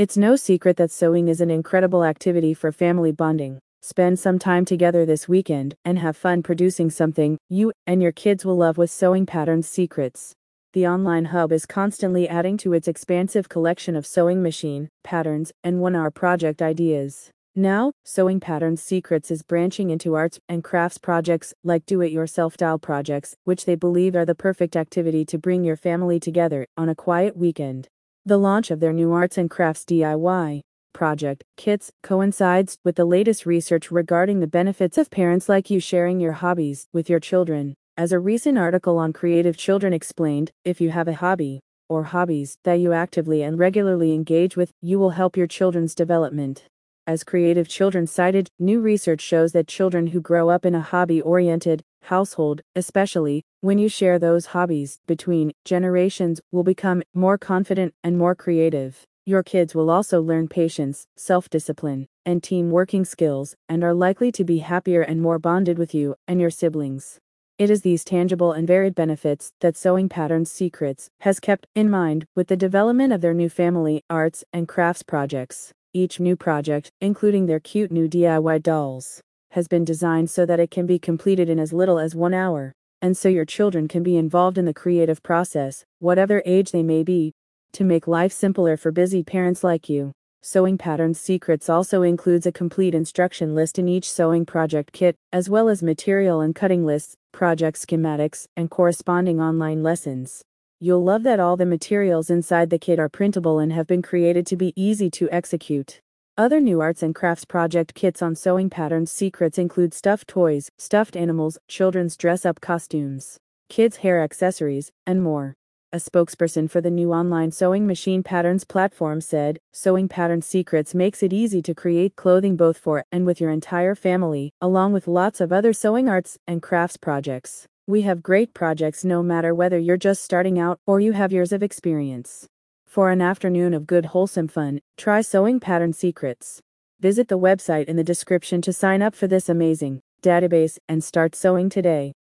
It's no secret that sewing is an incredible activity for family bonding. Spend some time together this weekend and have fun producing something you and your kids will love with Sewing Patterns Secrets. The online hub is constantly adding to its expansive collection of sewing machine, patterns, and one hour project ideas. Now, Sewing Patterns Secrets is branching into arts and crafts projects like do it yourself style projects, which they believe are the perfect activity to bring your family together on a quiet weekend. The launch of their new arts and crafts DIY project kits coincides with the latest research regarding the benefits of parents like you sharing your hobbies with your children. As a recent article on Creative Children explained, if you have a hobby or hobbies that you actively and regularly engage with, you will help your children's development. As Creative Children cited, new research shows that children who grow up in a hobby oriented household, especially when you share those hobbies between generations, will become more confident and more creative. Your kids will also learn patience, self discipline, and team working skills, and are likely to be happier and more bonded with you and your siblings. It is these tangible and varied benefits that Sewing Patterns Secrets has kept in mind with the development of their new family arts and crafts projects. Each new project, including their cute new DIY dolls, has been designed so that it can be completed in as little as one hour, and so your children can be involved in the creative process, whatever age they may be, to make life simpler for busy parents like you. Sewing Patterns Secrets also includes a complete instruction list in each sewing project kit, as well as material and cutting lists, project schematics, and corresponding online lessons. You'll love that all the materials inside the kit are printable and have been created to be easy to execute. Other new arts and crafts project kits on Sewing Patterns Secrets include stuffed toys, stuffed animals, children's dress up costumes, kids' hair accessories, and more. A spokesperson for the new online sewing machine patterns platform said, Sewing Patterns Secrets makes it easy to create clothing both for and with your entire family, along with lots of other sewing arts and crafts projects. We have great projects no matter whether you're just starting out or you have years of experience. For an afternoon of good wholesome fun, try Sewing Pattern Secrets. Visit the website in the description to sign up for this amazing database and start sewing today.